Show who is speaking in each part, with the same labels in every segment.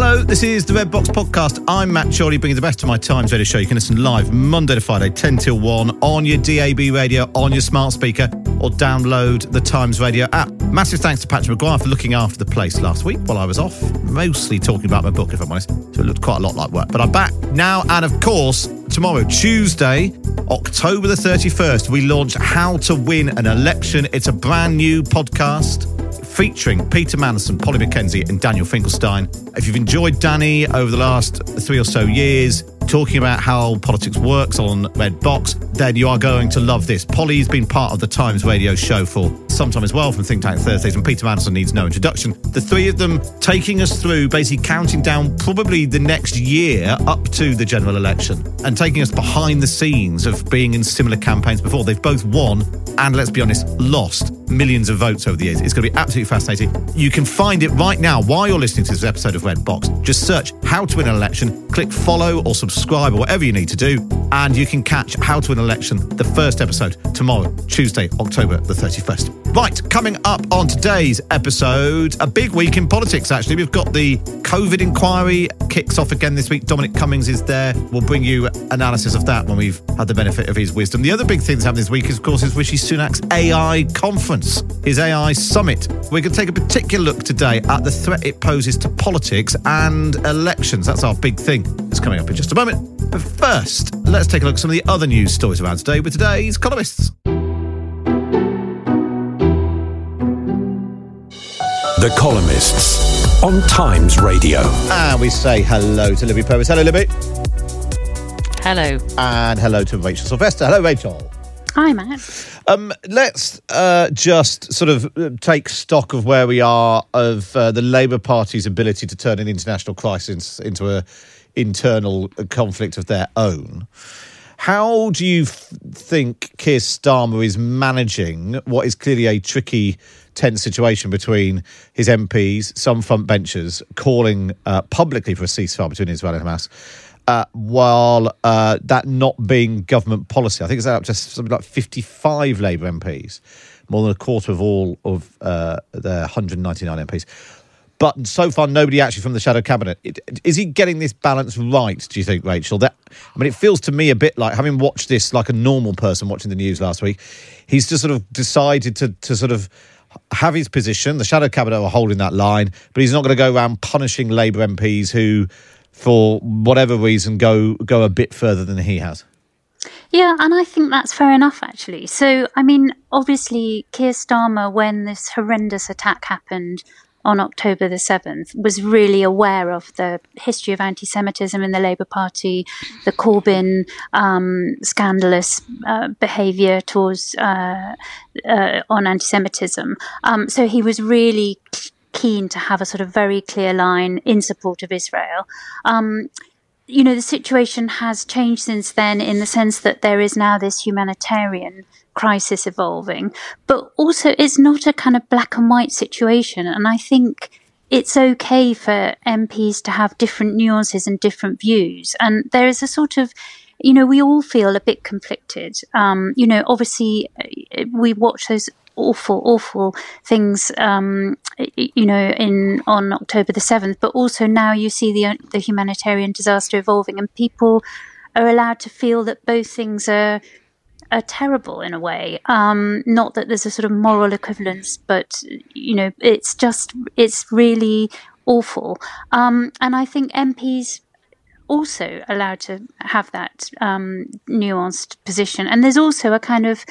Speaker 1: Hello, this is the Red Box Podcast. I'm Matt Chorley, bringing the best of my Times Radio show. You can listen live Monday to Friday, 10 till 1 on your DAB radio, on your smart speaker, or download the Times Radio app. Massive thanks to Patrick McGuire for looking after the place last week while I was off, mostly talking about my book, if I'm honest. So it looked quite a lot like work. But I'm back now, and of course, tomorrow, Tuesday, October the 31st, we launch How to Win an Election. It's a brand new podcast featuring Peter Mandelson, Polly Mackenzie, and Daniel Finkelstein. If you've enjoyed Danny over the last three or so years, talking about how politics works on Red Box, then you are going to love this. Polly's been part of the Times radio show for some time as well from Think Tank Thursdays, and Peter Mandelson needs no introduction. The three of them taking us through basically counting down probably the next year up to the general election and taking us behind the scenes of being in similar campaigns before. They've both won and, let's be honest, lost millions of votes over the years. It's going to be absolutely fascinating. You can find it right now while you're listening to this episode of Red Box. Just search How to Win an Election, click follow or subscribe or whatever you need to do, and you can catch How to Win an Election, the first episode, tomorrow, Tuesday, October the 31st. Right, coming up on today's episode, a big week in politics, actually. We've got the COVID inquiry kicks off again this week. Dominic Cummings is there. We'll bring you analysis of that when we've had the benefit of his wisdom. The other big thing that's happening this week is, of course, is Rishi Sunak's AI conference, his AI summit. We're going to take a particular look today at the threat it poses to politics and elections. That's our big thing. It's coming up in just a moment. But first, let's take a look at some of the other news stories around today with today's columnists.
Speaker 2: The Columnists on Times Radio.
Speaker 1: And we say hello to Libby Purves. Hello, Libby.
Speaker 3: Hello.
Speaker 1: And hello to Rachel Sylvester. Hello, Rachel.
Speaker 4: Hi, Matt.
Speaker 1: Um, let's uh, just sort of uh, take stock of where we are of uh, the Labour Party's ability to turn an international crisis into a internal conflict of their own. How do you f- think Keir Starmer is managing what is clearly a tricky, tense situation between his MPs, some front benchers, calling uh, publicly for a ceasefire between Israel and Hamas, uh, while uh, that not being government policy? I think it's up to something like 55 Labour MPs, more than a quarter of all of uh, their 199 MPs. But so far, nobody actually from the shadow cabinet. It, is he getting this balance right? Do you think, Rachel? That I mean, it feels to me a bit like having watched this like a normal person watching the news last week. He's just sort of decided to to sort of have his position. The shadow cabinet are holding that line, but he's not going to go around punishing Labour MPs who, for whatever reason, go go a bit further than he has.
Speaker 4: Yeah, and I think that's fair enough, actually. So, I mean, obviously, Keir Starmer, when this horrendous attack happened on October the 7th was really aware of the history of anti Semitism in the Labour Party, the Corbyn um, scandalous uh, behaviour towards uh, uh, on anti Semitism. Um, so he was really keen to have a sort of very clear line in support of Israel. Um, you know, the situation has changed since then in the sense that there is now this humanitarian crisis evolving, but also it's not a kind of black and white situation. And I think it's okay for MPs to have different nuances and different views. And there is a sort of you know, we all feel a bit conflicted. Um, you know, obviously, we watch those awful, awful things, um, you know, in on October the seventh. But also now you see the the humanitarian disaster evolving, and people are allowed to feel that both things are are terrible in a way. Um, not that there's a sort of moral equivalence, but you know, it's just it's really awful. Um, and I think MPs also allowed to have that um, nuanced position. And there's also a kind of,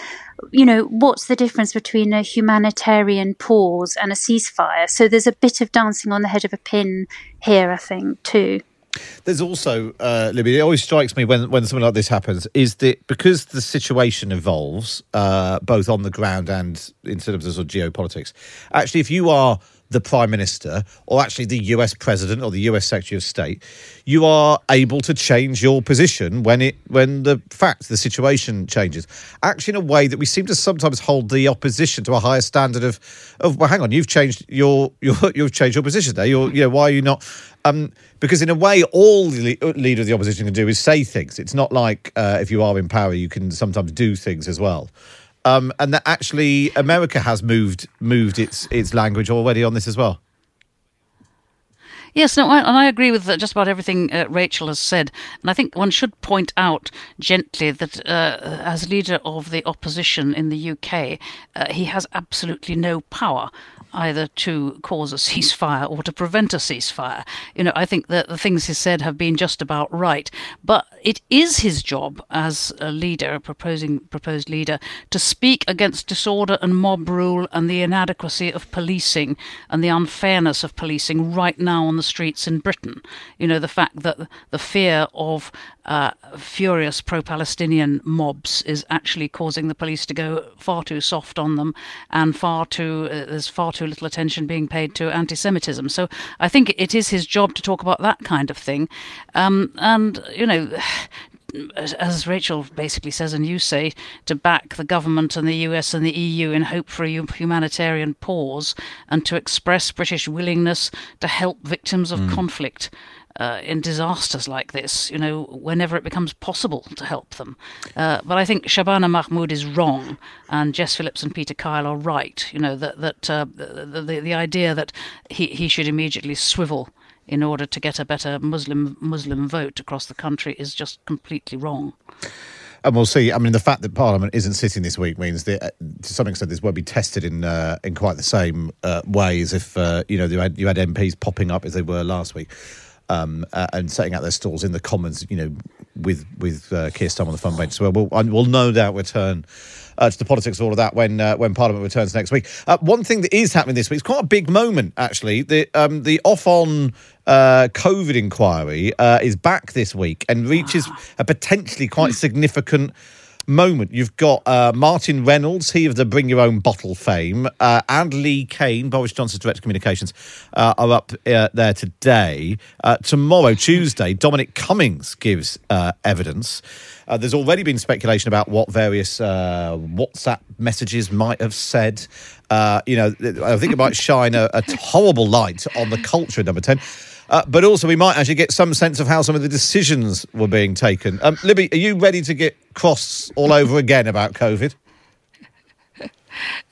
Speaker 4: you know, what's the difference between a humanitarian pause and a ceasefire? So there's a bit of dancing on the head of a pin here, I think, too.
Speaker 1: There's also, uh, Libby, it always strikes me when, when something like this happens is that because the situation evolves, uh, both on the ground and in terms of, sort of geopolitics, actually, if you are the prime minister or actually the US president or the US secretary of state, you are able to change your position when it when the fact the situation changes. Actually, in a way that we seem to sometimes hold the opposition to a higher standard of of well, hang on, you've changed your your you've changed your position there. You're you know why are you not? Um, because in a way, all the leader of the opposition can do is say things. It's not like uh, if you are in power, you can sometimes do things as well um, and that actually America has moved moved its its language already on this as well.
Speaker 3: Yes, no, I, and I agree with just about everything uh, Rachel has said. And I think one should point out gently that uh, as leader of the opposition in the UK, uh, he has absolutely no power either to cause a ceasefire or to prevent a ceasefire. You know, I think that the things he said have been just about right. But it is his job as a leader, a proposing proposed leader, to speak against disorder and mob rule and the inadequacy of policing and the unfairness of policing right now on the streets in Britain. You know, the fact that the fear of uh, furious pro Palestinian mobs is actually causing the police to go far too soft on them and far too, uh, there's far too little attention being paid to anti Semitism. So I think it is his job to talk about that kind of thing. Um, and, you know, as Rachel basically says, and you say, to back the government and the US and the EU in hope for a humanitarian pause and to express British willingness to help victims of mm. conflict uh, in disasters like this, you know, whenever it becomes possible to help them. Uh, but I think Shabana Mahmood is wrong, and Jess Phillips and Peter Kyle are right. You know that that uh, the, the, the idea that he he should immediately swivel in order to get a better Muslim Muslim vote across the country is just completely wrong.
Speaker 1: And we'll see. I mean, the fact that Parliament isn't sitting this week means that, uh, to some extent, this won't be tested in uh, in quite the same uh, way as if uh, you know you had, you had MPs popping up as they were last week um, uh, and setting out their stalls in the Commons, you know, with with uh, Keir Starmer on the front bench. So we'll, we'll no doubt return uh, to the politics of all of that when uh, when Parliament returns next week. Uh, one thing that is happening this week is quite a big moment, actually. The um, the Ofcom uh, COVID inquiry uh, is back this week and reaches a potentially quite significant moment. You've got uh, Martin Reynolds, he of the Bring Your Own Bottle fame, uh, and Lee Cain, Boris Johnson's Director of Communications, uh, are up uh, there today. Uh, tomorrow, Tuesday, Dominic Cummings gives uh, evidence. there's already been speculation about what various WhatsApp messages might have said. you know, I think it might shine a, a horrible light on the culture number 10. Uh, but also, we might actually get some sense of how some of the decisions were being taken. Um, Libby, are you ready to get cross all over again about COVID?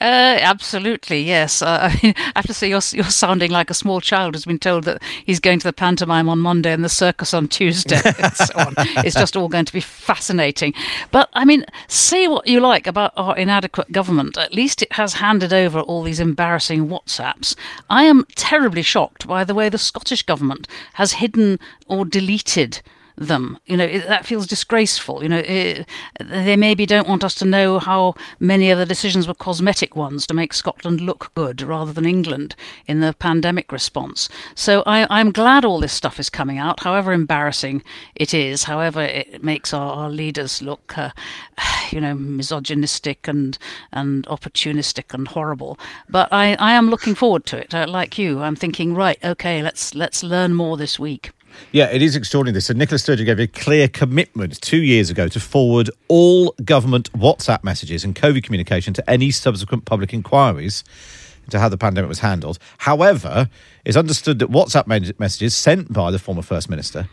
Speaker 3: Uh, absolutely, yes. Uh, I, mean, I have to say, you're, you're sounding like a small child who's been told that he's going to the pantomime on Monday and the circus on Tuesday. and so on. It's just all going to be fascinating. But, I mean, say what you like about our inadequate government. At least it has handed over all these embarrassing WhatsApps. I am terribly shocked by the way the Scottish government has hidden or deleted them. You know, it, that feels disgraceful. You know, it, they maybe don't want us to know how many of the decisions were cosmetic ones to make Scotland look good rather than England in the pandemic response. So I, am glad all this stuff is coming out, however embarrassing it is, however it makes our, our leaders look, uh, you know, misogynistic and, and opportunistic and horrible. But I, I am looking forward to it. Uh, like you, I'm thinking, right, okay, let's let's learn more this week.
Speaker 1: Yeah, it is extraordinary. This. So Nicola Sturgeon gave a clear commitment two years ago to forward all government WhatsApp messages and COVID communication to any subsequent public inquiries into how the pandemic was handled. However, it's understood that WhatsApp messages sent by the former First Minister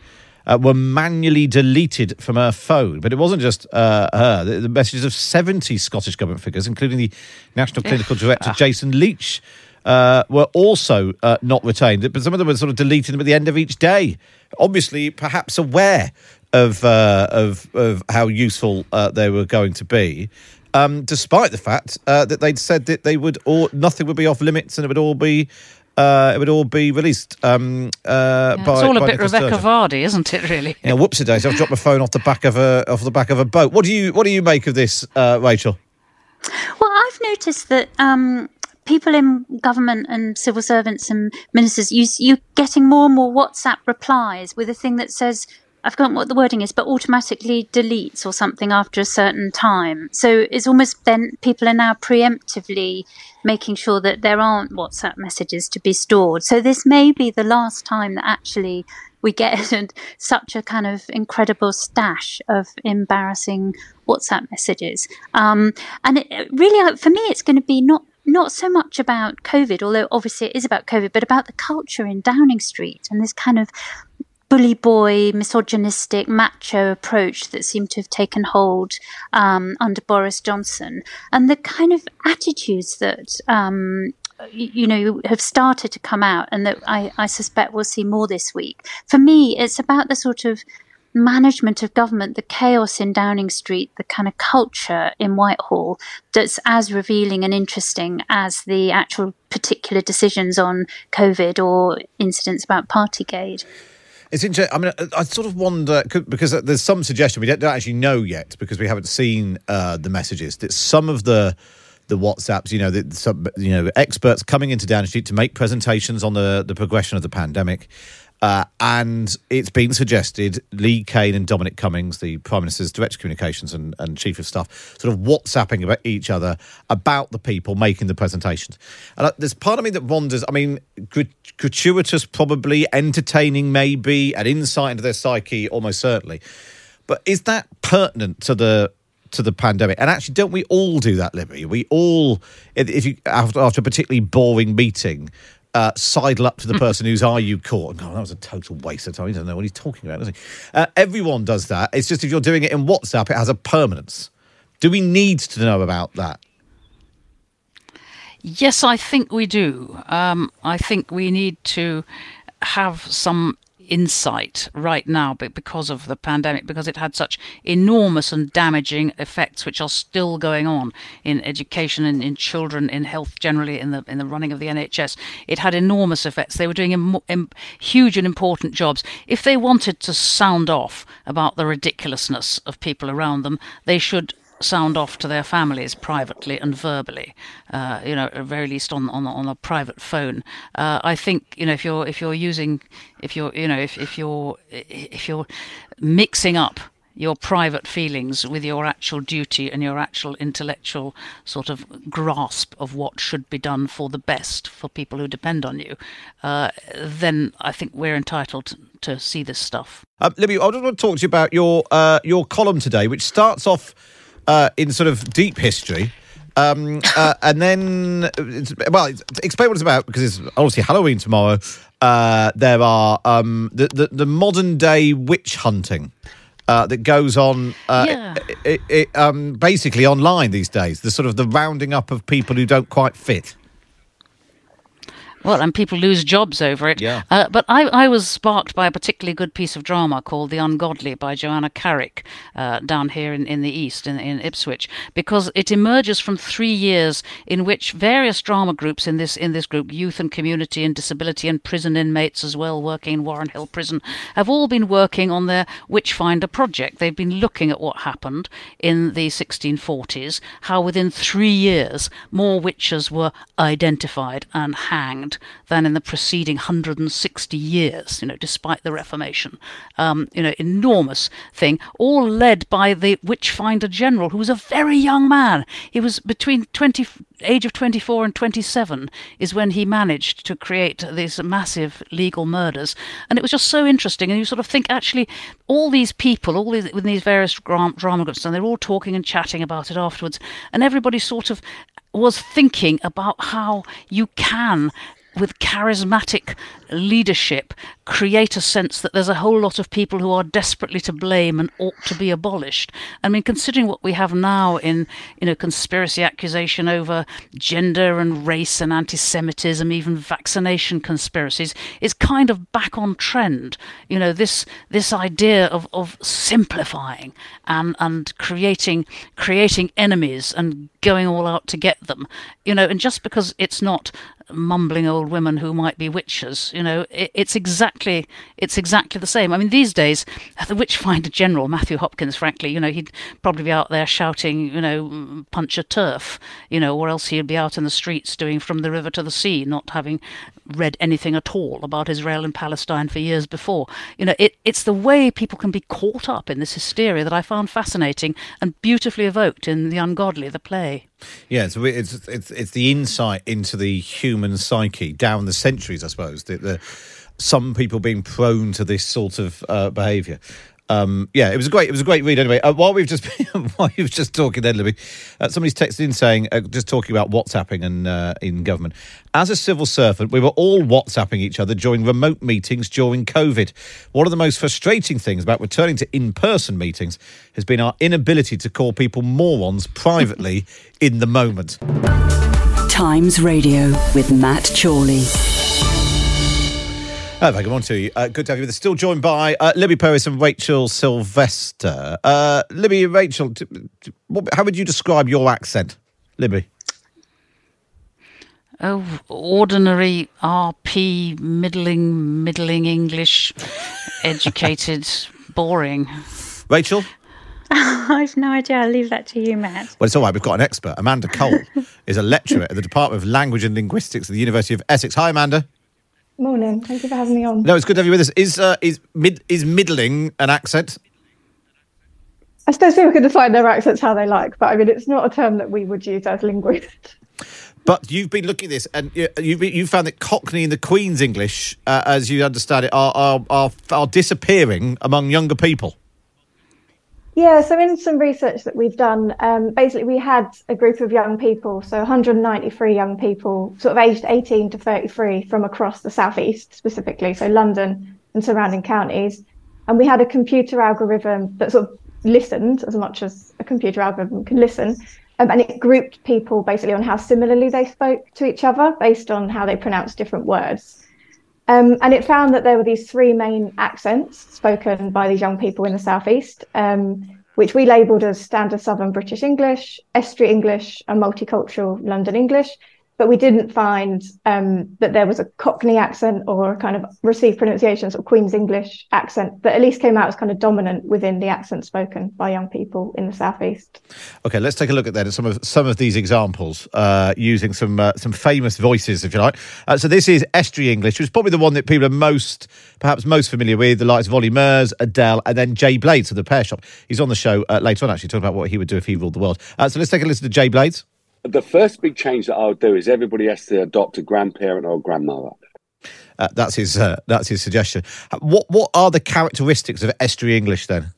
Speaker 1: uh, were manually deleted from her phone. But it wasn't just uh, her. The, the, messages of 70 Scottish Government figures, including the National Clinical Director, Jason Leitch, uh, were also uh, not retained, but some of them were sort of deleting them at the end of each day. Obviously, perhaps aware of uh, of of how useful uh, they were going to be. Um, despite the fact uh, that they'd said that they would all nothing would be off limits and it would all be uh, it would all be released. Um, uh,
Speaker 3: Yeah,
Speaker 1: by,
Speaker 3: it's all a bit
Speaker 1: Nicola
Speaker 3: Rebekah
Speaker 1: Sturgeon.
Speaker 3: Vardy, isn't it? Really.
Speaker 1: Yeah, whoopsie days! I've dropped my phone off the back of a off the back of a boat. What do you what do you make of this, uh, Rachel?
Speaker 4: Well, I've noticed that um, people in government and civil servants and ministers, you, you're getting more and more WhatsApp replies with a thing that says, I've forgotten what the wording is, but automatically deletes or something after a certain time. So it's almost then people are now preemptively making sure that there aren't WhatsApp messages to be stored. So this may be the last time that actually we get such a kind of incredible stash of embarrassing WhatsApp messages. Um, and it, really, uh, for me, it's going to be not not so much about COVID, although obviously it is about COVID, but about the culture in Downing Street and this kind of bully boy, misogynistic, macho approach that seemed to have taken hold um, under Boris Johnson, and the kind of attitudes that um, you know have started to come out, and that I, I suspect we'll see more this week. For me, it's about the sort of management of government, the chaos in Downing Street, the kind of culture in Whitehall that's as revealing and interesting as the actual particular decisions on COVID or incidents about Partygate.
Speaker 1: It's interesting. I mean, I- sort of wonder because there's some suggestion we don't, don't actually know yet because we haven't seen uh, the messages that some of the the WhatsApps, you know, the, some, you know, experts coming into Downing Street to make presentations on the the progression of the pandemic. Uh, and it's been suggested Lee Cain and Dominic Cummings, the Prime Minister's Director of Communications and, and Chief of Staff, sort of WhatsApping about each other about the people making the presentations. And uh, there's part of me that wonders I mean, grat- gratuitous, probably, entertaining, maybe, an insight into their psyche, almost certainly. But is that pertinent to the to the pandemic? And actually, don't we all do that, Libby? We all, if you after, after a particularly boring meeting, uh, sidle up to the person whose eye you caught. God, that was a total waste of time. He doesn't know what he's talking about, does he? Uh, everyone does that. It's just if you're doing it in WhatsApp, it has a permanence. Do we need to know about that?
Speaker 3: Yes, I think we do. Um, I think we need to have some insight right now be- because of the pandemic, because it had such enormous and damaging effects, which are still going on in education and in children, in health generally, in the in the running of the NHS. It had enormous effects. They were doing Im- im- huge and important jobs. If they wanted to sound off about the ridiculousness of people around them, they should sound off to their families privately and verbally. Uh, you know, at very least on on on a private phone. Uh, I think you know if you're if you're using if you're you know if if you're if you're mixing up your private feelings with your actual duty and your actual intellectual sort of grasp of what should be done for the best for people who depend on you, uh, then I think we're entitled to, see this stuff.
Speaker 1: Uh, Libby, I just want to talk to you about your uh, your column today, which starts off uh, in sort of deep history. Um, uh, and then, it's, well, it's, explain what it's about because it's obviously Halloween tomorrow. Uh, there are um, the, the the modern day witch hunting uh, that goes on, uh,
Speaker 3: Yeah.
Speaker 1: i- i- i- um, basically online these days. The sort of the rounding up of people who don't quite fit.
Speaker 3: Well, and people lose jobs over it.
Speaker 1: Yeah.
Speaker 3: Uh, but I, I was sparked by a particularly good piece of drama called The Ungodly by Joanna Carrick uh, down here in, in the East, in, in Ipswich, because it emerges from three years in which various drama groups in this in this group, youth and community and disability and prison inmates as well, working in Warren Hill Prison, have all been working on their Witchfinder project. They've been looking at what happened in the 1640s, how within three years more witches were identified and hanged than in the preceding 160 years, you know, despite the Reformation. Um, you know, enormous thing, all led by the Witchfinder General, who was a very young man. He was between 20, age of 24 and 27 is when he managed to create these massive legal murders. And it was just so interesting. And you sort of think, actually, all these people, all these, with these various drama groups, and they're all talking and chatting about it afterwards. And everybody sort of was thinking about how you can with charismatic leadership create a sense that there's a whole lot of people who are desperately to blame and ought to be abolished. I mean, considering what we have now in you know conspiracy accusation over gender and race and anti-Semitism, even vaccination conspiracies, it's kind of back on trend. You know, this this idea of, of simplifying and and creating creating enemies and going all out to get them. You know, and just because it's not mumbling old women who might be witches. You know, it, it's exactly it's exactly the same. I mean, these days, uh, the witchfinder general Matthew Hopkins, frankly, you know, he'd probably be out there shouting, you know, punch a TERF, you know, or else he'd be out in the streets doing from the river to the sea, not having read anything at all about Israel and Palestine for years before. You know, it, it's the way people can be caught up in this hysteria that I found fascinating and beautifully evoked in The Ungodly, the play.
Speaker 1: Yeah, it's it's it's, it's the insight into the human psyche down the centuries, I suppose. The, the some people being prone to this sort of uh, behaviour. Um, yeah, it was a great. It was a great read. Anyway, uh, while we've just been, while you were just talking, then Libby, uh, somebody's texted in saying, uh, just talking about WhatsApping and uh, in government. As a civil servant, we were all WhatsApping each other during remote meetings during COVID. One of the most frustrating things about returning to in-person meetings has been our inability to call people morons privately in the moment.
Speaker 5: Times Radio with Matt Chorley.
Speaker 1: Oh, good morning to you. Uh, good to have you with us. Still joined by uh, Libby Purves and Rachel Sylvester. Uh, Libby and Rachel, t- t- what, how would you describe your accent, Libby?
Speaker 3: Oh, ordinary RP, middling, middling English, educated, boring.
Speaker 1: Rachel?
Speaker 4: I've no idea. I'll leave that to you, Matt.
Speaker 1: Well, it's all right. We've got an expert. Amanda Cole is a lecturer at the Department of Language and Linguistics at the University of Essex. Hi, Amanda.
Speaker 6: Morning. Thank you for having me on.
Speaker 1: No, it's good to have you with us. Is uh, is mid is middling an accent?
Speaker 6: I suppose people can define their accents how they like, but I mean, it's not a term that we would use as linguists.
Speaker 1: But you've been looking at this, and you you, you found that Cockney and the Queen's English, uh, as you understand it, are, are are are disappearing among younger people.
Speaker 6: Yeah, so in some research that we've done, um, basically we had a group of young people, so 193 young people, sort of aged 18 to 33 from across the southeast specifically, so London and surrounding counties, and we had a computer algorithm that sort of listened as much as a computer algorithm can listen, um, and it grouped people basically on how similarly they spoke to each other based on how they pronounced different words. Um, and it found that there were these three main accents spoken by these young people in the southeast, um, which we labelled as standard Southern British English, Estuary English, and multicultural London English but we didn't find um, that there was a Cockney accent or a kind of received pronunciations or Queen's English accent that at least came out as kind of dominant within the accent spoken by young people in the southeast.
Speaker 1: Okay, let's take a look at that. Some of some of these examples uh, using some uh, some famous voices, if you like. Uh, so this is Estuary English, which is probably the one that people are most perhaps most familiar with. The likes of Olly Murs, Adele, and then Jay Blades of the Repair Shop. He's on the show uh, later on, actually talking about what he would do if he ruled the world. Uh, so let's take a listen to Jay Blades
Speaker 7: the first big change that I'll do is everybody has to adopt a grandparent or a grandmother.
Speaker 1: Uh, that's his. Uh, that's his suggestion. What What are the characteristics of estuary English then?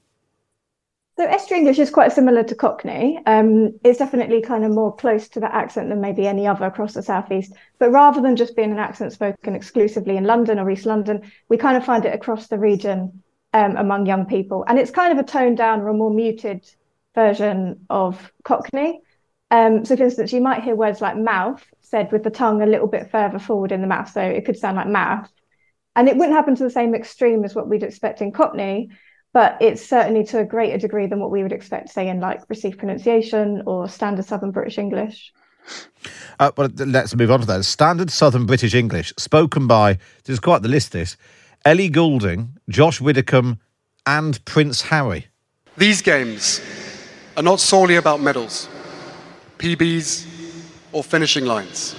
Speaker 6: So estuary English is quite similar to Cockney. Um, it's definitely kind of more close to that accent than maybe any other across the southeast. But rather than just being an accent spoken exclusively in London or East London, we kind of find it across the region um, among young people, and it's kind of a toned down or a more muted version of Cockney. Um, so, for instance, you might hear words like mouth said with the tongue a little bit further forward in the mouth. So it could sound like mouth. And it wouldn't happen to the same extreme as what we'd expect in Cockney, but it's certainly to a greater degree than what we would expect, say, in like received pronunciation or standard Southern British English.
Speaker 1: Uh, but let's move on to that. Standard Southern British English, spoken by, there's quite the list this, Ellie Goulding, Josh Widdicombe, and Prince Harry.
Speaker 8: These games are not solely about medals. PBs, or finishing lines.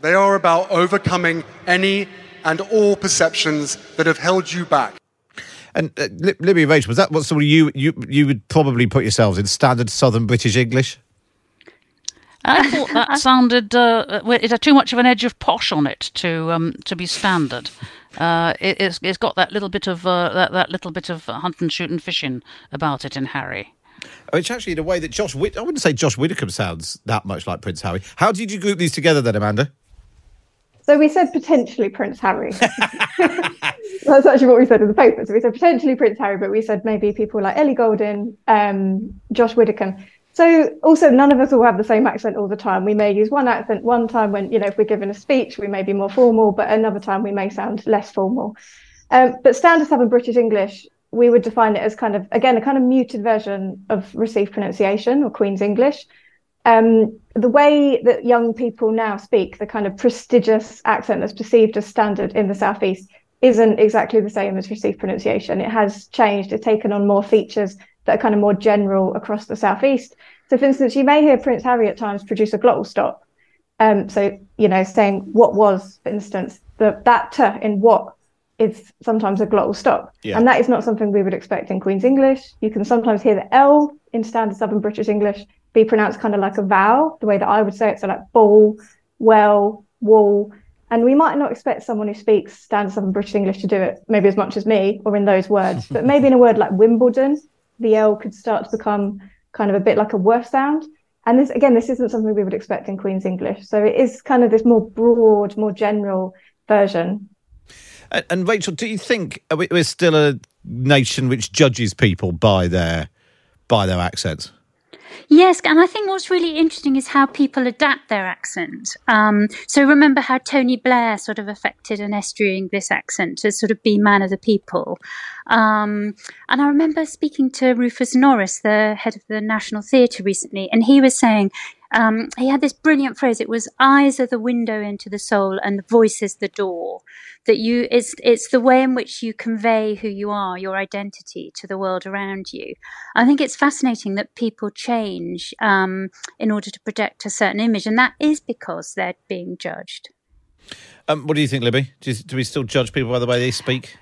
Speaker 8: They are about overcoming any and all perceptions that have held you back.
Speaker 1: And uh, Libby Rachel, was that what sort of you, you you would probably put yourselves in standard Southern British English?
Speaker 3: I thought that sounded uh, it had too much of an edge of posh on it to um, to be standard. Uh, it, it's, it's got that little bit of uh, that, that little bit of hunt and shoot and fishing about it in Harry.
Speaker 1: It's actually in a way that Josh Whit- I wouldn't say Josh Widdicombe sounds that much like Prince Harry. How did you group these together then, Amanda?
Speaker 6: So we said potentially Prince Harry. That's actually what we said in the paper. So we said potentially Prince Harry, but we said maybe people like Ellie Goulding, um, Josh Widdicombe. So also none of us will have the same accent all the time. We may use one accent one time when, you know, if we're given a speech, we may be more formal, but another time we may sound less formal. Um, but standard Southern British English, we would define it as kind of, again, a kind of muted version of received pronunciation or Queen's English. Um, the way that young people now speak, the kind of prestigious accent that's perceived as standard in the Southeast, isn't exactly the same as received pronunciation. It has changed, it's taken on more features that are kind of more general across the Southeast. So, for instance, you may hear Prince Harry at times produce a glottal stop. Um, so, you know, saying what was, for instance, the, that t in what is sometimes a glottal stop.
Speaker 1: Yeah.
Speaker 6: And that is not something we would expect in Queen's English. You can sometimes hear the L in standard Southern British English be pronounced kind of like a vowel, the way that I would say it. So, like ball, well, wall. And we might not expect someone who speaks standard Southern British English to do it maybe as much as me or in those words, but maybe in a word like Wimbledon, the L could start to become kind of a bit like a worse sound. And this, again, this isn't something we would expect in Queen's English. So it is kind of this more broad, more general version.
Speaker 1: And, Rachel, do you think we- we're still a nation which judges people by their by their accents?
Speaker 4: Yes, and I think what's really interesting is how people adapt their accent. Um, so remember how Tony Blair sort of affected an estuary English accent to sort of be man of the people. Um, and I remember speaking to Rufus Norris, the head of the National Theatre, recently, and he was saying um, he had this brilliant phrase. It was "eyes are the window into the soul, and the voice is the door." That you, it's it's the way in which you convey who you are, your identity, to the world around you. I think it's fascinating that people change um, in order to project a certain image, and that is because they're being judged.
Speaker 1: Um, what do you think, Libby? Do, you, do we still judge people by the way they speak?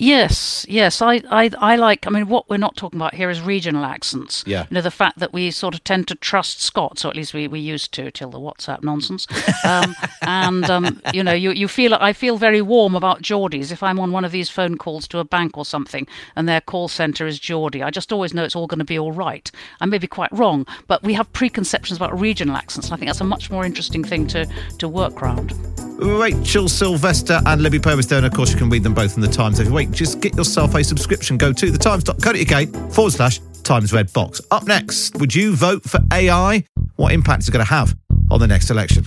Speaker 3: Yes, yes. I, I, I like. I mean, what we're not talking about here is regional accents.
Speaker 1: Yeah.
Speaker 3: You know, the fact that we sort of tend to trust Scots, or at least we, we used to till the WhatsApp nonsense. Um, and um, you know, you, you feel. I feel very warm about Geordies if I'm on one of these phone calls to a bank or something, and their call centre is Geordie. I just always know it's all going to be all right. I may be quite wrong, but we have preconceptions about regional accents, and I think that's a much more interesting thing to to work around.
Speaker 1: Rachel Sylvester and Libby Purves and of course you can read them both in the Times every week. Just get yourself a subscription. Go to thetimes.co.uk forward slash Times Red Box. Up next, would you vote for AI? What impact is it going to have on the next election?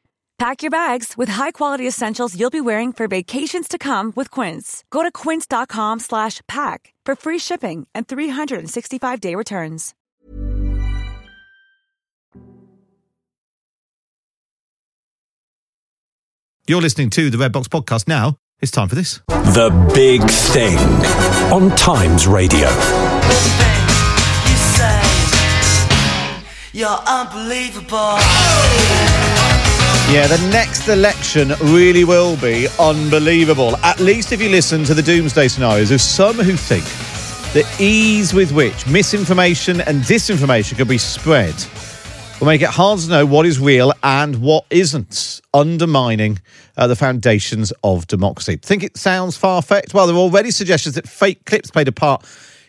Speaker 9: Pack your bags with high-quality essentials you'll be wearing for vacations to come with Quince. Go to quince.com slash pack for free shipping and 365-day returns.
Speaker 1: You're listening to the Red Box podcast now. It's time for this.
Speaker 2: The Big Thing on Times Radio.
Speaker 10: You say you're unbelievable.
Speaker 1: Yeah, the next election really will be unbelievable. At least if you listen to the doomsday scenarios of some who think the ease with which misinformation and disinformation can be spread will make it hard to know what is real and what isn't, undermining uh, the foundations of democracy. Think it sounds far fetched? Well, there are already suggestions that fake clips played a part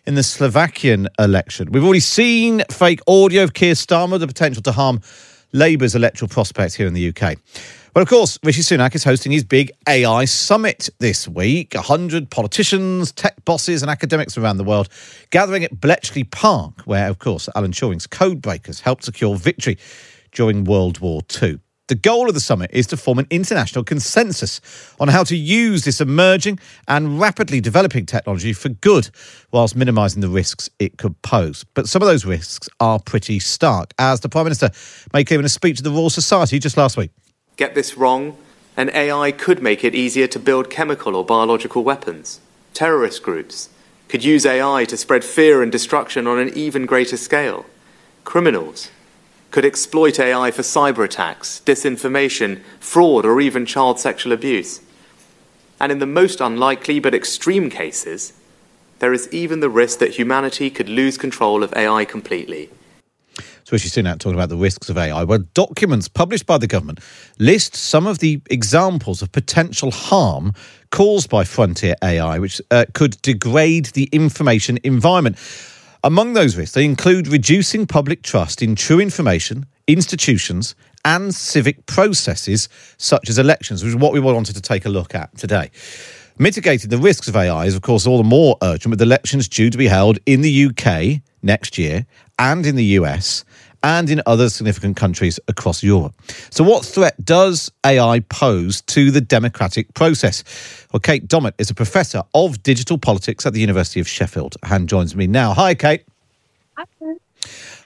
Speaker 1: in the Slovakian election. We've already seen fake audio of Keir Starmer, the potential to harm Labour's electoral prospects here in the UK. Well, of course, Rishi Sunak is hosting his big AI summit this week. 100 politicians, tech bosses, and academics around the world gathering at Bletchley Park, where, of course, Alan Turing's codebreakers helped secure victory during World War II. The goal of the summit is to form an international consensus on how to use this emerging and rapidly developing technology for good, whilst minimising the risks it could pose. But some of those risks are pretty stark, as the Prime Minister made clear in a speech to the Royal Society just last week.
Speaker 11: Get this wrong, and AI could make it easier to build chemical or biological weapons. Terrorist groups could use AI to spread fear and destruction on an even greater scale. Criminals could exploit AI for cyber attacks, disinformation, fraud, or even child sexual abuse. And in the most unlikely but extreme cases, there is even the risk that humanity could lose control of AI completely.
Speaker 1: So Rishi Sunak talking about the risks of AI, where documents published by the government list some of the examples of potential harm caused by frontier AI, which uh, could degrade the information environment. Among those risks, they include reducing public trust in true information, institutions, and civic processes such as elections, which is what we wanted to take a look at today. Mitigating the risks of AI is, of course, all the more urgent with elections due to be held in the UK next year and in the US and in other significant countries across Europe. So, what threat does AI pose to the democratic process? Well, Kate Dommett is a professor of digital politics at the University of Sheffield and joins me now. Hi, Kate.
Speaker 12: Hi.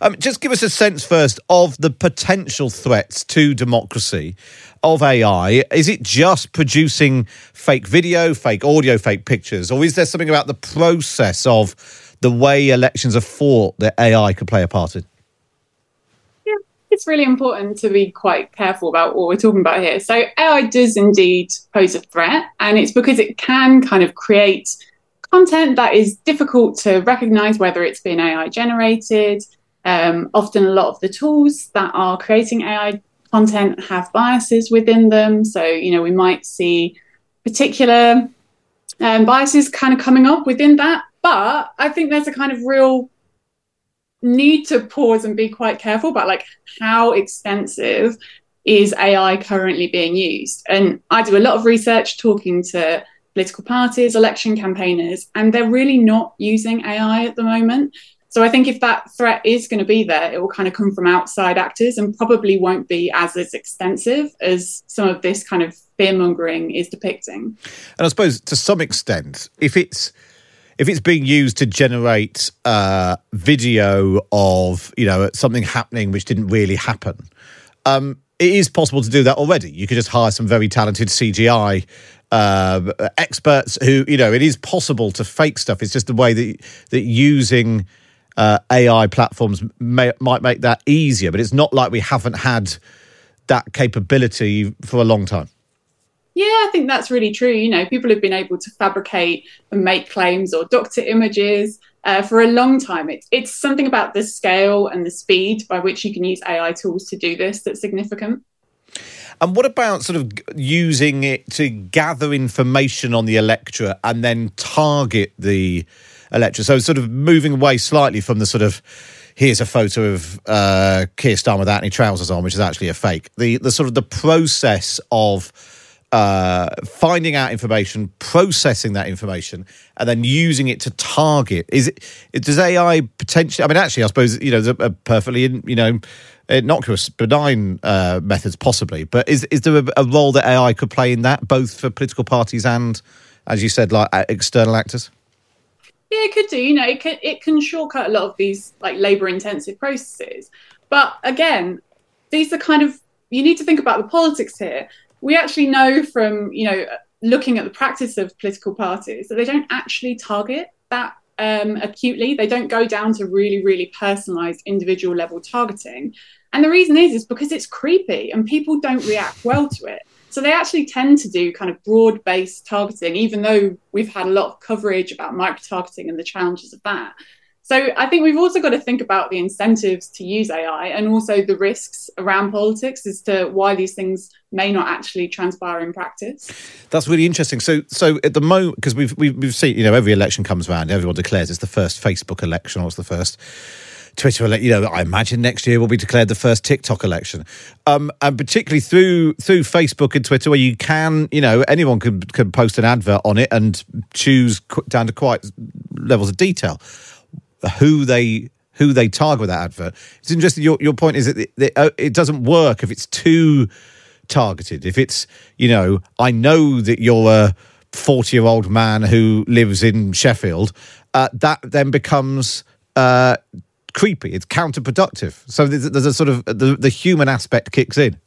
Speaker 1: Um, just give us a sense first of the potential threats to democracy of AI. Is it just producing fake video, fake audio, fake pictures, or is there something about the process of the way elections are fought that AI could play a part in?
Speaker 12: It's really important to be quite careful about what we're talking about here. So, AI does indeed pose a threat, and it's because it can kind of create content that is difficult to recognize whether it's been AI generated. Um, often, a lot of the tools that are creating AI content have biases within them. So, you know, we might see particular um, biases kind of coming up within that. But I think there's a kind of real need to pause and be quite careful about like how extensive is AI currently being used. And I do a lot of research talking to political parties, election campaigners, and they're really not using AI at the moment. So I think if that threat is going to be there, it will kind of come from outside actors and probably won't be as as extensive as some of this kind of fear mongering is depicting.
Speaker 1: And I suppose to some extent, if it's if it's being used to generate uh, video of you know something happening which didn't really happen, um, it is possible to do that already. You could just hire some very talented CGI uh, experts who you know it is possible to fake stuff. It's just the way that that using uh, AI platforms may, might make that easier, but it's not like we haven't had that capability for a long time.
Speaker 12: Yeah, I think that's really true. You know, people have been able to fabricate and make claims or doctor images uh, for a long time. It's it's something about the scale and the speed by which you can use AI tools to do this that's significant.
Speaker 1: And what about sort of using it to gather information on the electorate and then target the electorate? So, sort of moving away slightly from the sort of here's a photo of uh, Keir Starmer without any trousers on, which is actually a fake. The the sort of the process of uh, finding out information, processing that information, and then using it to target. Is it? Does AI potentially? I mean, actually, I suppose you know, there's a perfectly you know innocuous, benign uh, methods possibly. But is is there a, a, role that AI could play in that, both for political parties and, as you said, like external actors?
Speaker 12: Yeah, it could do. You know, it can it can shortcut a lot of these like labour intensive processes. But again, these are kind of you need to think about the politics here we actually know from you know looking at the practice of political parties that they don't actually target that um, acutely. They don't go down to really, really personalized individual level targeting. And the reason is, is because it's creepy and people don't react well to it. So they actually tend to do kind of broad based targeting, even though we've had a lot of coverage about micro targeting and the challenges of that. So I think we've also got to think about the incentives to use AI and also the risks around politics as to why these things may not actually transpire in practice.
Speaker 1: That's really interesting. So, so at the moment, because we've, we've we've seen, you know, every election comes around, everyone declares it's the first Facebook election or it's the first Twitter election. You know, I imagine next year will be declared the first TikTok election, um, and particularly through through Facebook and Twitter, where you can, you know, anyone can can post an advert on it and choose down to quite levels of detail who they who they target with that advert. It's interesting. Your your point is that it, it, uh, doesn't work if it's too targeted. If it's you know, I know that you're a forty year old man who lives in Sheffield. Uh, that then becomes uh, creepy. It's counterproductive. So there's, there's a sort of the, the human aspect kicks in.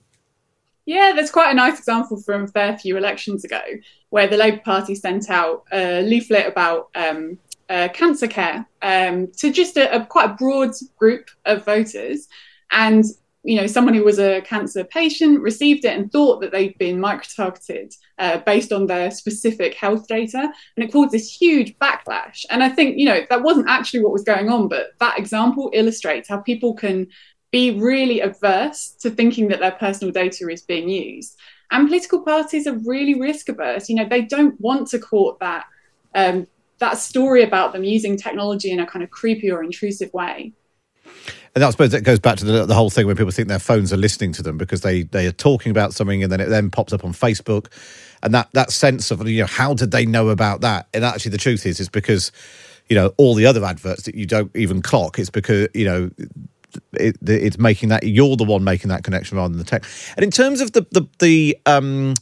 Speaker 12: Yeah, there's quite a nice example from a fair few elections ago where the Labour Party sent out a leaflet about um, uh, cancer care um, to just a, a, quite a broad group of voters. And you know, someone who was a cancer patient received it and thought that they'd been micro-targeted uh, based on their specific health data, and it caused this huge backlash. And I think you know that wasn't actually what was going on, but that example illustrates how people can be really averse to thinking that their personal data is being used. And political parties are really risk averse. You know, they don't want to court that um, that story about them using technology in a kind of creepy or intrusive way.
Speaker 1: And I suppose that goes back to the, the, whole thing when people think their phones are listening to them because they, they are talking about something and then it then pops up on Facebook. And that, that sense of, you know, how did they know about that? And actually, the truth is, is because, you know, all the other adverts that you don't even clock, it's because, you know, it, it's making that, you're the one making that connection rather than the tech. And in terms of the, the, the, um,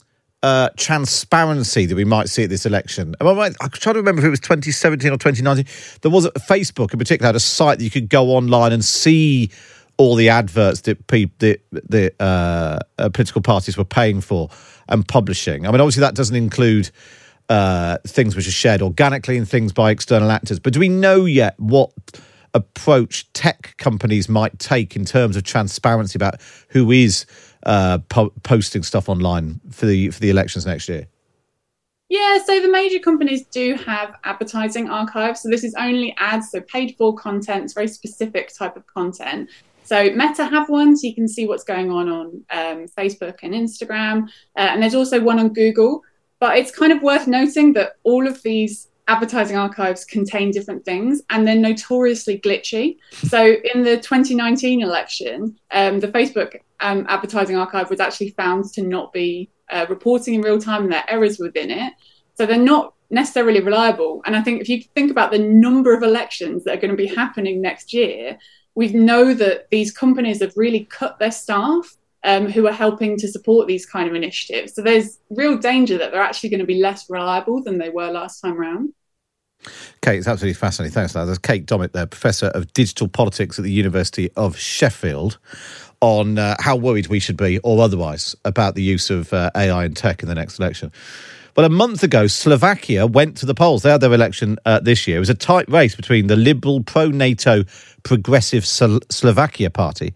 Speaker 1: uh, transparency that we might see at this election. I am trying to remember if it was 2017 or 2019. There was a Facebook in particular had a site that you could go online and see all the adverts that pe- the, the uh, uh, political parties were paying for and publishing. I mean, obviously that doesn't include uh, things which are shared organically and things by external actors. But do we know yet what approach tech companies might take in terms of transparency about who is uh, po- posting stuff online for the for the elections next year?
Speaker 12: Yeah, so the major companies do have advertising archives. So this is only ads, so paid for content. It's very specific type of content. So Meta have one, so you can see what's going on on um, Facebook and Instagram, uh, and there's also one on Google. But it's kind of worth noting that all of these advertising archives contain different things and they're notoriously glitchy. So in the 2019 election, um, the Facebook um, advertising archive was actually found to not be uh, reporting in real time and there are errors within it. So they're not necessarily reliable. And I think if you think about the number of elections that are going to be happening next year, we know that these companies have really cut their staff um, who are helping to support these kind of initiatives. So there's real danger that they're actually going to be less reliable than they were last time around.
Speaker 1: Kate, it's absolutely fascinating. Thanks, Lad. There's Kate Dommett there, Professor of Digital Politics at the University of Sheffield, on uh, how worried we should be, or otherwise, about the use of uh, AI and tech in the next election. Well, a month ago, Slovakia went to the polls. They had their election uh, this year. It was a tight race between the liberal, pro NATO, progressive Slovakia party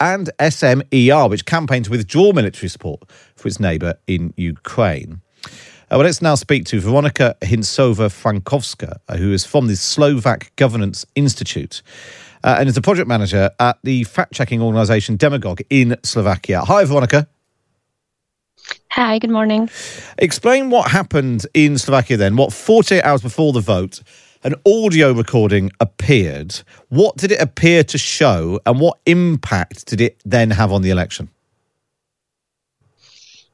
Speaker 1: and SMER, which campaigned to withdraw military support for its neighbour in Ukraine. Uh, well, let's now speak to Veronika Hincová Frankovská, uh, who is from the Slovak Governance Institute uh, and is the project manager at the fact checking organisation Demagog in Slovakia. Hi, Veronica.
Speaker 13: Hi, good morning.
Speaker 1: Explain what happened in Slovakia then. What, 48 hours before the vote, an audio recording appeared. What did it appear to show, and what impact did it then have on the election?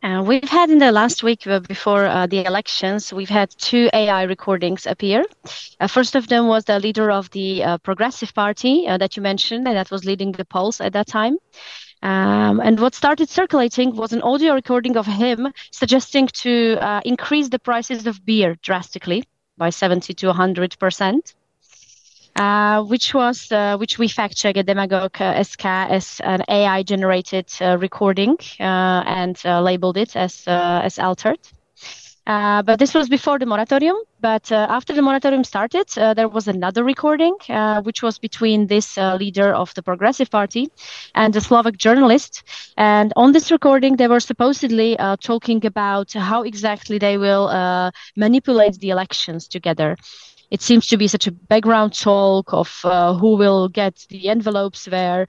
Speaker 13: Uh, we've had in the last week uh, before uh, the elections, we've had two AI recordings appear. Uh, first of them was the leader of the Progressive Party that you mentioned, and that was leading the polls at that time. Um, and what started circulating was an audio recording of him suggesting to increase the prices of beer drastically by 70 to 100 percent. Uh, which was uh, which we fact checked at Demagog uh, SK as an AI generated uh, recording uh, and uh, labeled it as uh, as altered. but this was before the moratorium. But after the moratorium started, there was another recording, which was between this leader of the Progressive Party and a Slovak journalist. And on this recording, they were supposedly talking about how exactly they will manipulate the elections together. It seems to be such a background talk of uh, who will get the envelopes where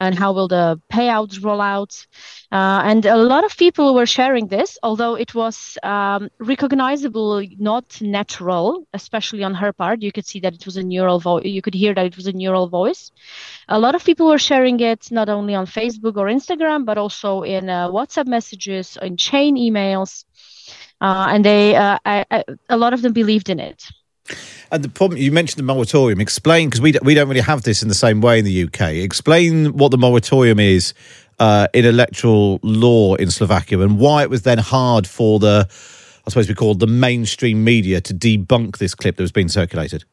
Speaker 13: and how will the payouts roll out. Uh, and a lot of people were sharing this, although it was um, recognizable, not natural, especially on her part. You could see that it was a neural voice. You could hear that it was a neural voice. A lot of people were sharing it not only on Facebook or Instagram, but also in uh, WhatsApp messages, in chain emails. Uh, and they, uh, I, I, a lot of them believed in it.
Speaker 1: And the problem you mentioned the moratorium. Explain because we we don't really have this in the same way in the UK. Explain what the moratorium is uh, in electoral law in Slovakia and why it was then hard for the, I suppose we call the mainstream media to debunk this clip that was being circulated.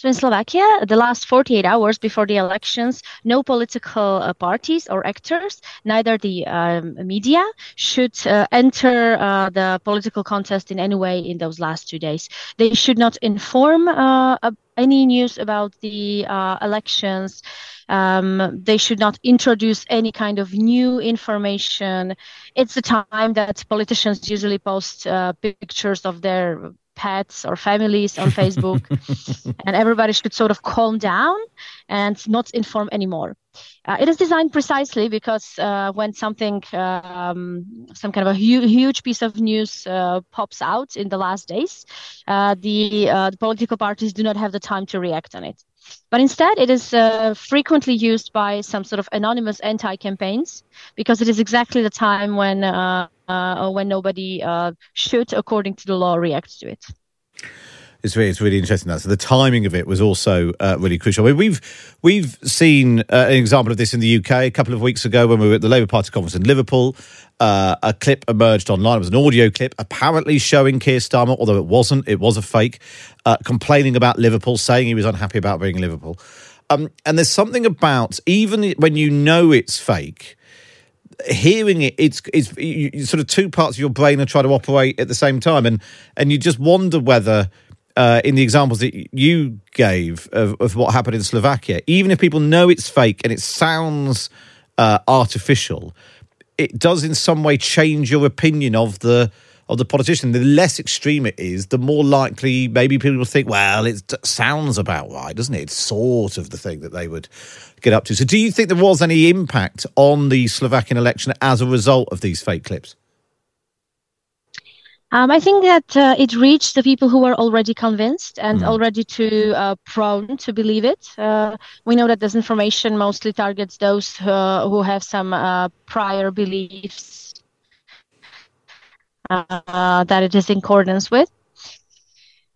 Speaker 13: So in Slovakia, the last 48 hours before the elections, no political uh, parties or actors, neither the um, media, should uh, enter uh, the political contest in any way in those last two days. They should not inform uh, any news about the uh, elections. Um, they should not introduce any kind of new information. It's the time that politicians usually post uh, pictures of their pets or families on Facebook, and everybody should sort of calm down and not inform anymore. Uh, it is designed precisely because uh, when something, um, some kind of a hu- huge piece of news uh, pops out in the last days, uh, the, uh, the political parties do not have the time to react on it. But instead, it is uh, frequently used by some sort of anonymous anti-campaigns because it is exactly the time when uh, when nobody uh, should, according to the law, react to it.
Speaker 1: It's really, it's really interesting that. So the timing of it was also uh, really crucial. I mean, we've we've seen uh, an example of this in the UK a couple of weeks ago when we were at the Labour Party conference in Liverpool. Uh, a clip emerged online. It was an audio clip, apparently showing Keir Starmer, although it wasn't. It was a fake, uh, complaining about Liverpool, saying he was unhappy about being in Liverpool. Um, and there's something about even when you know it's fake hearing it, it's it's you, sort of two parts of your brain are trying to operate at the same time, and and you just wonder whether. Uh, in the examples that you gave of, of, what happened in Slovakia, even if people know it's fake and it sounds uh, artificial, it does in some way change your opinion of the of the politician. The less extreme it is, the more likely maybe people will think, well, it sounds about right, doesn't it? It's sort of the thing that they would get up to. So, do you think there was any impact on the Slovakian election as a result of these fake clips?
Speaker 13: Um, I think that uh, it reached the people who were already convinced and mm. already too uh, prone to believe it. Uh, we know that disinformation mostly targets those who have some uh, prior beliefs uh, that it is in accordance with.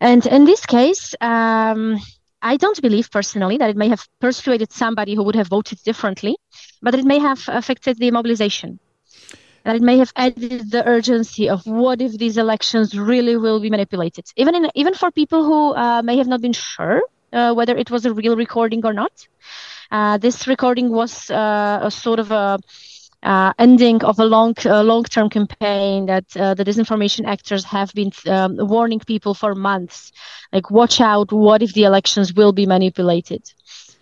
Speaker 13: And in this case, um, I don't believe personally that it may have persuaded somebody who would have voted differently, but it may have affected the mobilization. That it may have added the urgency of what if these elections really will be manipulated, even in, even for people who uh, may have not been sure uh, whether it was a real recording or not. Uh, this recording was uh, a sort of a uh, ending of a long uh, long term campaign that uh, the disinformation actors have been um, warning people for months. Like watch out what if the elections will be manipulated?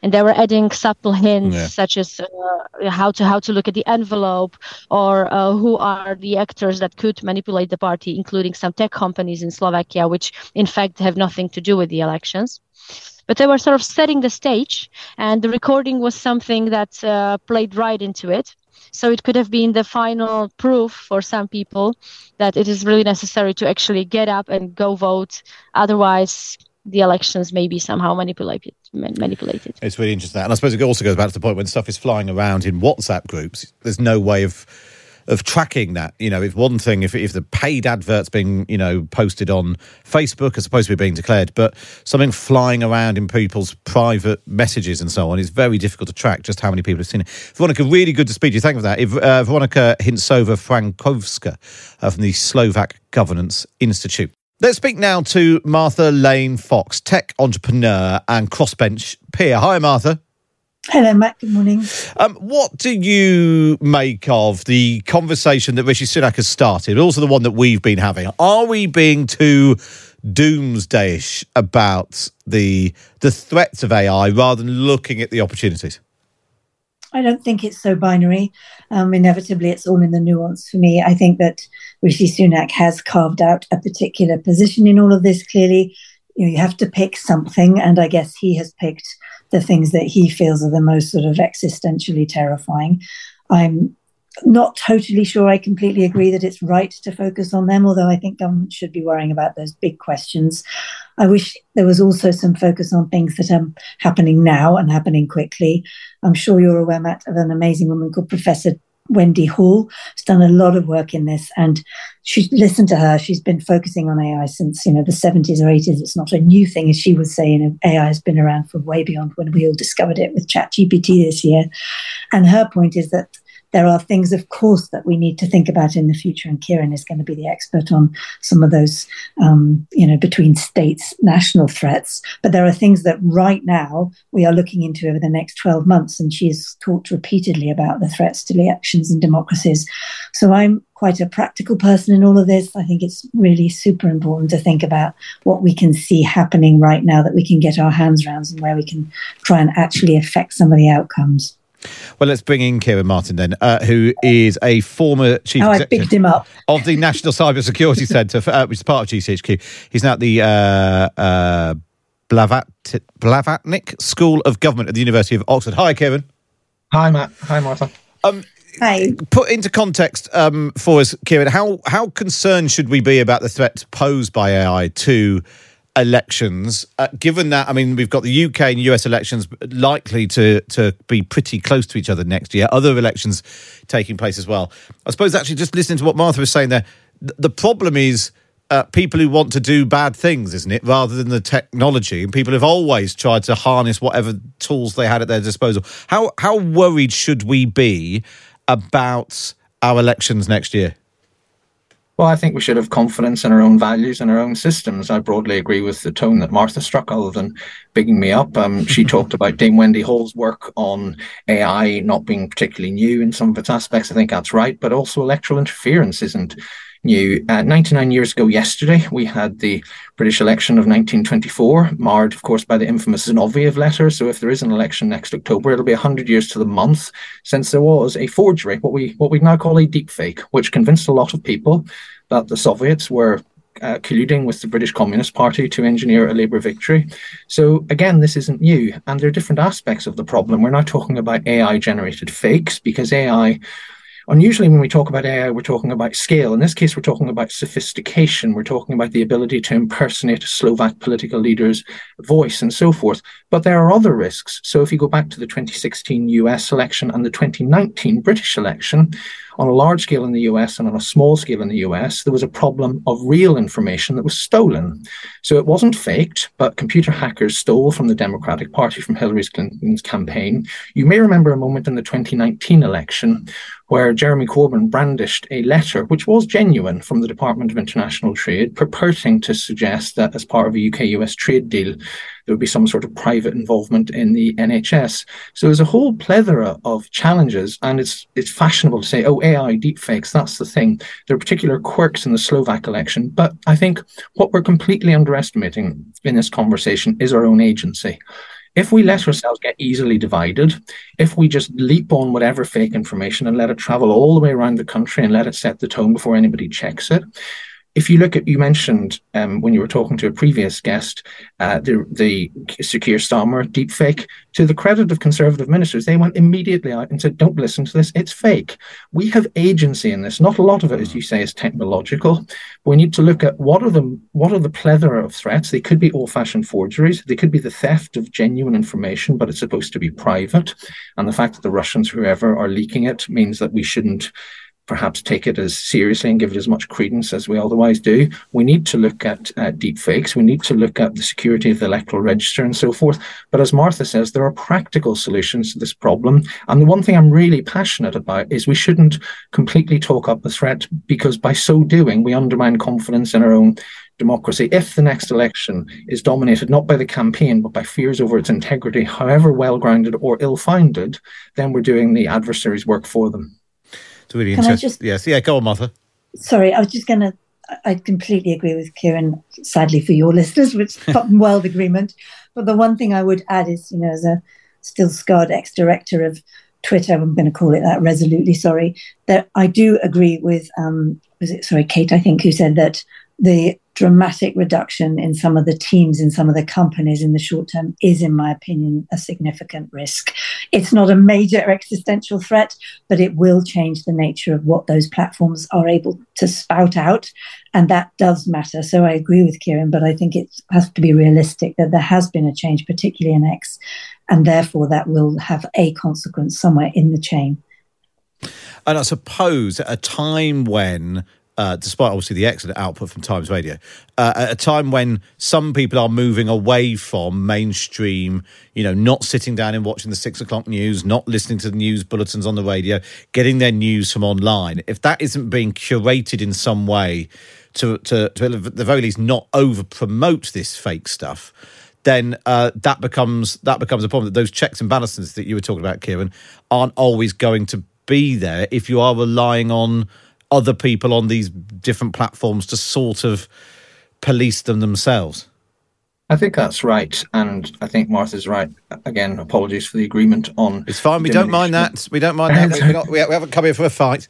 Speaker 13: And they were adding subtle hints yeah. such as uh, how to how to look at the envelope or uh, who are the actors that could manipulate the party including some tech companies in Slovakia which in fact have nothing to do with the elections. But they were sort of setting the stage and the recording was something that uh, played right into it so it could have been the final proof for some people that it is really necessary to actually get up and go vote. Otherwise, the elections may be somehow manipulated. Manipulated.
Speaker 1: It's really interesting, and I suppose it also goes back to the point when stuff is flying around in WhatsApp groups. There's no way of of tracking that. You know, if one thing, if if the paid adverts being you know posted on Facebook are supposed to be being declared, but something flying around in people's private messages and so on is very difficult to track. Just how many people have seen it. Veronica, really good to speak to you. Thank you for that. If, uh, Veronika Hincová Frankovská uh, from the Slovak Governance Institute. Let's speak now to Martha Lane Fox, tech entrepreneur and crossbench peer. Hi, Martha.
Speaker 14: Hello, Matt. Good morning.
Speaker 1: Um, what do you make of the conversation that Rishi Sunak has started, also the one that we've been having? Are we being too doomsdayish about the the threats of AI rather than looking at the opportunities?
Speaker 14: I don't think it's so binary. Um, inevitably, it's all in the nuance for me. I think that Rishi Sunak has carved out a particular position in all of this clearly you know you have to pick something, and I guess he has picked the things that he feels are the most sort of existentially terrifying. I'm not totally sure I completely agree that it's right to focus on them, although I think government should be worrying about those big questions. I wish there was also some focus on things that are happening now and happening quickly. I'm sure you're aware, Matt, of an amazing woman called Professor Wendy Hall. She's done a lot of work in this, and she listened to her. She's been focusing on AI since you know the 70s or 80s. It's not a new thing, as she was saying. AI has been around for way beyond when we all discovered it with ChatGPT this year. And her point is that there are things, of course, that we need to think about in the future. And Kieran is going to be the expert on some of those, um, you know, between states, national threats. But there are things that right now we are looking into over the next 12 months. And she's talked repeatedly about the threats to elections and democracies. So I'm quite a practical person in all of this. I think it's really super important to think about what we can see happening right now that we can get our hands around and where we can try and actually affect some of the outcomes.
Speaker 1: Well, let's bring in Kieran Martin then, uh, who is a former chief
Speaker 14: oh, I picked him up.
Speaker 1: of the National Cyber Security Centre, uh, which is part of GCHQ. He's now at the uh, uh, Blavat- Blavatnik School of Government at the University of Oxford. Hi, Kieran.
Speaker 15: Hi, Matt. Hi, Martha.
Speaker 1: Um,
Speaker 14: Hi.
Speaker 1: Put into context um, for us, Kieran, how, how concerned should we be about the threat posed by AI to elections, uh, given that, I mean, we've got the UK and US elections likely to, to be pretty close to each other next year, other elections taking place as well. I suppose actually just listening to what Martha was saying there, th- the problem is uh, people who want to do bad things, isn't it, rather than the technology. And people have always tried to harness whatever tools they had at their disposal. How, how worried should we be about our elections next year?
Speaker 15: Well, I think we should have confidence in our own values and our own systems. I broadly agree with the tone that Martha struck, other than bigging me up. Um, she talked about Dame Wendy Hall's work on AI not being particularly new in some of its aspects. I think that's right, but also electoral interference isn't new. Uh, 99 years ago yesterday, we had the British election of 1924, marred, of course, by the infamous Zinoviev letter. So if there is an election next October, it'll be 100 years to the month since there was a forgery, what we what we now call a deepfake, which convinced a lot of people that the Soviets were uh, colluding with the British Communist Party to engineer a Labour victory. So, again, this isn't new. And there are different aspects of the problem. We're not talking about AI generated fakes because AI Unusually, when we talk about AI, we're talking about scale. In this case, we're talking about sophistication. We're talking about the ability to impersonate a Slovak political leader's voice and so forth. But there are other risks. So if you go back to the 2016 US election and the 2019 British election, on a large scale in the US and on a small scale in the US, there was a problem of real information that was stolen. So it wasn't faked, but computer hackers stole from the Democratic Party, from Hillary Clinton's campaign. You may remember a moment in the 2019 election where Jeremy Corbyn brandished a letter, which was genuine, from the Department of International Trade, purporting to suggest that as part of a UK US trade deal, there would be some sort of private involvement in the NHS. So there's a whole plethora of challenges, and it's it's fashionable to say, "Oh, AI deepfakes." That's the thing. There are particular quirks in the Slovak election, but I think what we're completely underestimating in this conversation is our own agency. If we let mm-hmm. ourselves get easily divided, if we just leap on whatever fake information and let it travel all the way around the country and let it set the tone before anybody checks it, if you look at, you mentioned um, when you were talking to a previous guest, uh, the the Keir Starmer deepfake. To the credit of Conservative ministers, they went immediately out and said, "Don't listen to this; it's fake." We have agency in this. Not a lot of it, as you say, is technological. We need to look at what are the what are the plethora of threats. They could be old-fashioned forgeries. They could be the theft of genuine information, but it's supposed to be private. And the fact that the Russians, whoever, are leaking it means that we shouldn't perhaps take it as seriously and give it as much credence as we otherwise do. We need to look at uh, deep fakes. We need to look at the security of the electoral register and so forth. But as Martha says, there are practical solutions to this problem. And the one thing I'm really passionate about is we shouldn't completely talk up the threat because by so doing, we undermine confidence in our own democracy. If the next election is dominated not by the campaign, but by fears over its integrity, however well grounded or ill founded, then we're doing the adversary's work for them.
Speaker 1: It's really
Speaker 14: Can I
Speaker 1: interesting.
Speaker 14: just-
Speaker 1: Yes, yeah, go on, Martha.
Speaker 14: Sorry, I was just going to. I completely agree with Kieran. Sadly for your listeners, which world agreement. But the one thing I would add is, you know, as a still scarred ex-director of Twitter, I'm going to call it that resolutely. Sorry, that I do agree with. Um, was it sorry, Kate? I think who said that the dramatic reduction in some of the teams in some of the companies in the short term is, in my opinion, a significant risk. It's not a major existential threat, but it will change the nature of what those platforms are able to spout out. And that does matter. So I agree with Kieran, but I think it has to be realistic that there has been a change, particularly in X, and therefore that will have a consequence somewhere in the chain.
Speaker 1: And I suppose at a time when uh, despite obviously the excellent output from Times Radio, uh, at a time when some people are moving away from mainstream, you know, not sitting down and watching the six o'clock news, not listening to the news bulletins on the radio, getting their news from online. If that isn't being curated in some way to, to, to at the very least not over promote this fake stuff, then uh, that becomes that becomes a problem. That those checks and balances that you were talking about, Kieran, aren't always going to be there if you are relying on other people on these different platforms to sort of police them themselves.
Speaker 15: I think that's right, and I think Martha's right. Again, apologies for the agreement on.
Speaker 1: It's fine. We don't mind that. We don't mind that. we, not, we haven't come here for a fight.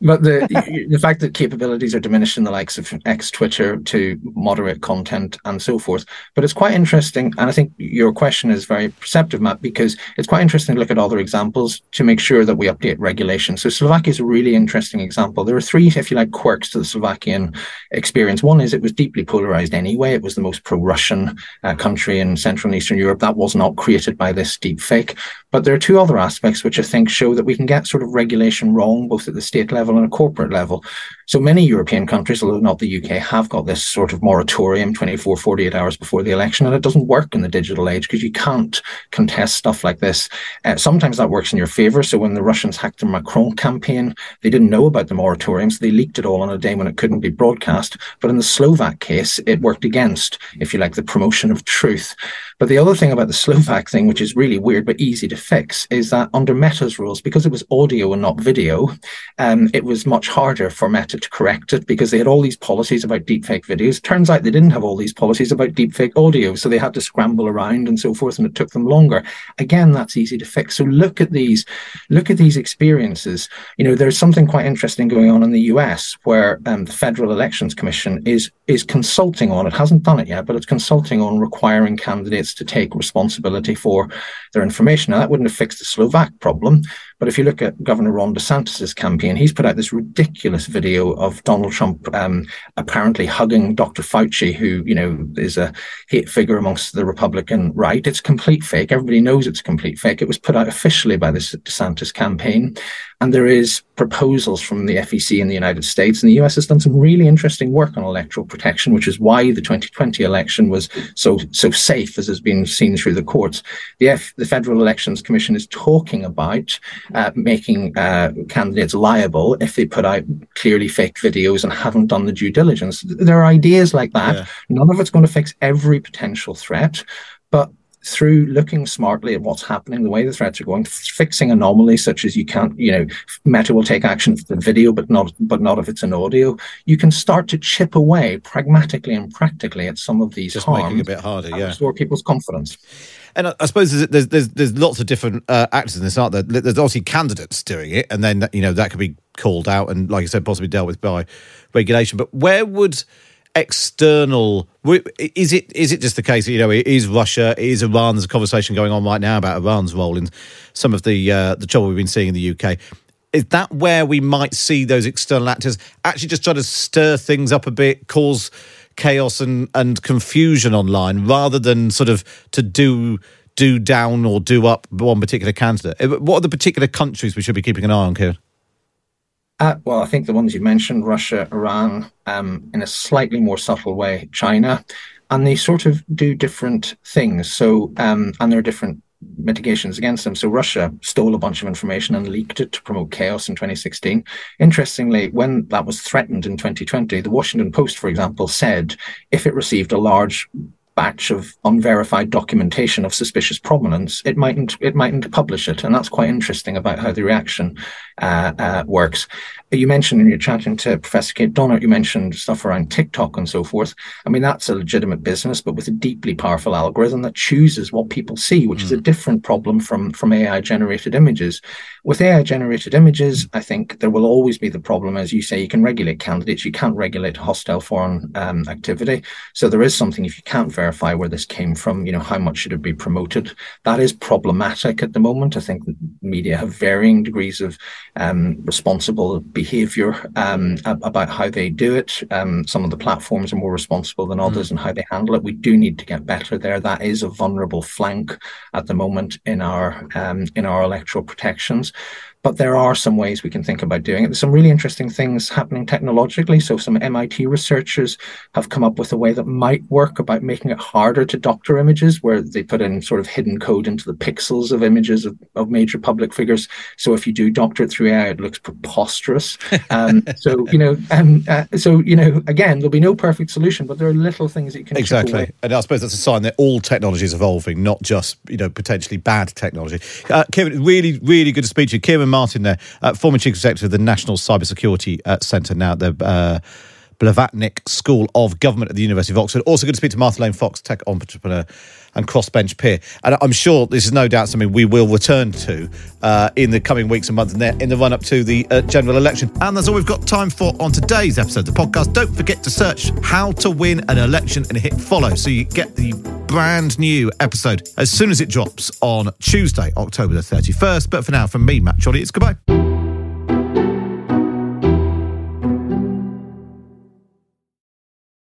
Speaker 15: But the the fact that capabilities are diminished in the likes of X, Twitter to moderate content and so forth. But it's quite interesting, and I think your question is very perceptive, Matt, because it's quite interesting to look at other examples to make sure that we update regulation. So Slovakia is a really interesting example. There are three, if you like, quirks to the Slovakian experience. One is it was deeply polarized anyway. It was the most pro-Russian uh, country in Central and Eastern Europe. That was not created by this deep fake. But there are two other aspects which I think show that we can get sort of regulation wrong, both at the state level level and a corporate level. So many European countries, although not the UK, have got this sort of moratorium 24, 48 hours before the election. And it doesn't work in the digital age because you can't contest stuff like this. Uh, sometimes that works in your favor. So when the Russians hacked the Macron campaign, they didn't know about the moratorium. So they leaked it all on a day when it couldn't be broadcast. But in the Slovak case, it worked against, if you like, the promotion of truth. But the other thing about the Slovak thing, which is really weird but easy to fix, is that under Meta's rules, because it was audio and not video, um, it was much harder for Meta to correct it because they had all these policies about deepfake videos. Turns out they didn't have all these policies about deepfake audio, so they had to scramble around and so forth, and it took them longer. Again, that's easy to fix. So look at these, look at these experiences. You know, there's something quite interesting going on in the US where um, the Federal Elections Commission is is consulting on. It hasn't done it yet, but it's consulting on requiring candidates to take responsibility for their information. Now, that wouldn't have fixed the Slovak problem, but if you look at Governor Ron DeSantis's campaign, he's put out this ridiculous video of Donald Trump um, apparently hugging Dr. Fauci, who you know is a hate figure amongst the Republican right. It's complete fake. Everybody knows it's complete fake. It was put out officially by this DeSantis campaign, and there is proposals from the FEC in the United States, and the US has done some really interesting work on electoral protection, which is why the 2020 election was so so safe, as has been seen through the courts. The F, the Federal Elections Commission is talking about uh, making uh, candidates liable if they put out clearly fake videos and haven't done the due diligence. There are ideas like that. Yeah. None of it's going to fix every potential threat, but through looking smartly at what's happening, the way the threats are going, fixing anomalies such as you can't, you know, Meta will take action for the video, but not, but not if it's an audio. You can start to chip away pragmatically and practically at some of these
Speaker 1: just
Speaker 15: harms,
Speaker 1: making it a bit harder, yeah,
Speaker 15: restore people's confidence.
Speaker 1: And I suppose there's there's there's, lots of different uh, actors in this, aren't there? There's obviously candidates doing it, and then you know that could be called out and, like I said, possibly dealt with by regulation. But where would external is it is it just the case that you know is Russia is Iran there's a conversation going on right now about Iran's role in some of the uh, the trouble we've been seeing in the UK is that where we might see those external actors actually just try to stir things up a bit cause chaos and, and confusion online rather than sort of to do do down or do up one particular candidate. Uh, what are the particular countries we should be keeping an eye on, Kieran?
Speaker 15: Uh, well, I think the ones you mentioned, Russia, Iran, um, in a slightly more subtle way, China, and they sort of do different things. So, um, and there are different mitigations against them. So Russia stole a bunch of information and leaked it to promote chaos in 2016. Interestingly, when that was threatened in 2020, the Washington Post, for example, said if it received a large batch of unverified documentation of suspicious provenance, it mightn't it mightn't publish it, and that's quite interesting about how the reaction uh, uh, works. You mentioned when you're chatting to Professor Kate Dommett, you mentioned stuff around TikTok and so forth. I mean, that's a legitimate business, but with a deeply powerful algorithm that chooses what people see, which mm. is a different problem from from AI generated images. With AI generated images, I think there will always be the problem, as you say, you can regulate candidates, you can't regulate hostile foreign um, activity. So there is something if you can't verify where this came from, you know, how much should it be promoted? That is problematic at the moment. I think media have varying degrees of um, responsible behavior um, about how they do it. Um, some of the platforms are more responsible than others mm. and how they handle it. We do need to get better there. That is a vulnerable flank at the moment in our um, in our electoral protections. But there are some ways we can think about doing it. There's some really interesting things happening technologically. So some MIT researchers have come up with a way that might work about making it harder to doctor images, where they put in sort of hidden code into the pixels of images of, of major public figures. So if you do doctor it through AI, it looks preposterous. Um, so you know, um, uh, so you know, again, there'll be no perfect solution, but there are little things that you can
Speaker 1: exactly. And I suppose that's a sign that all technology is evolving, not just you know potentially bad technology. Uh, Kieran, really, really good to speak to you, Kieran Martin there, uh, former chief executive of the National Cybersecurity uh, Centre, now at the uh, Blavatnik School of Government at the University of Oxford. Also, good to speak to Martha Lane Fox, tech entrepreneur and crossbench peer. And I'm sure this is no doubt something we will return to uh, in the coming weeks and months and in the run up to the uh, general election. And that's all we've got time for on today's episode of the podcast. Don't forget to search How to Win an Election and hit follow so you get the brand new episode as soon as it drops on Tuesday, October the 31st. But for now, from me, Matt Chorley, it's goodbye.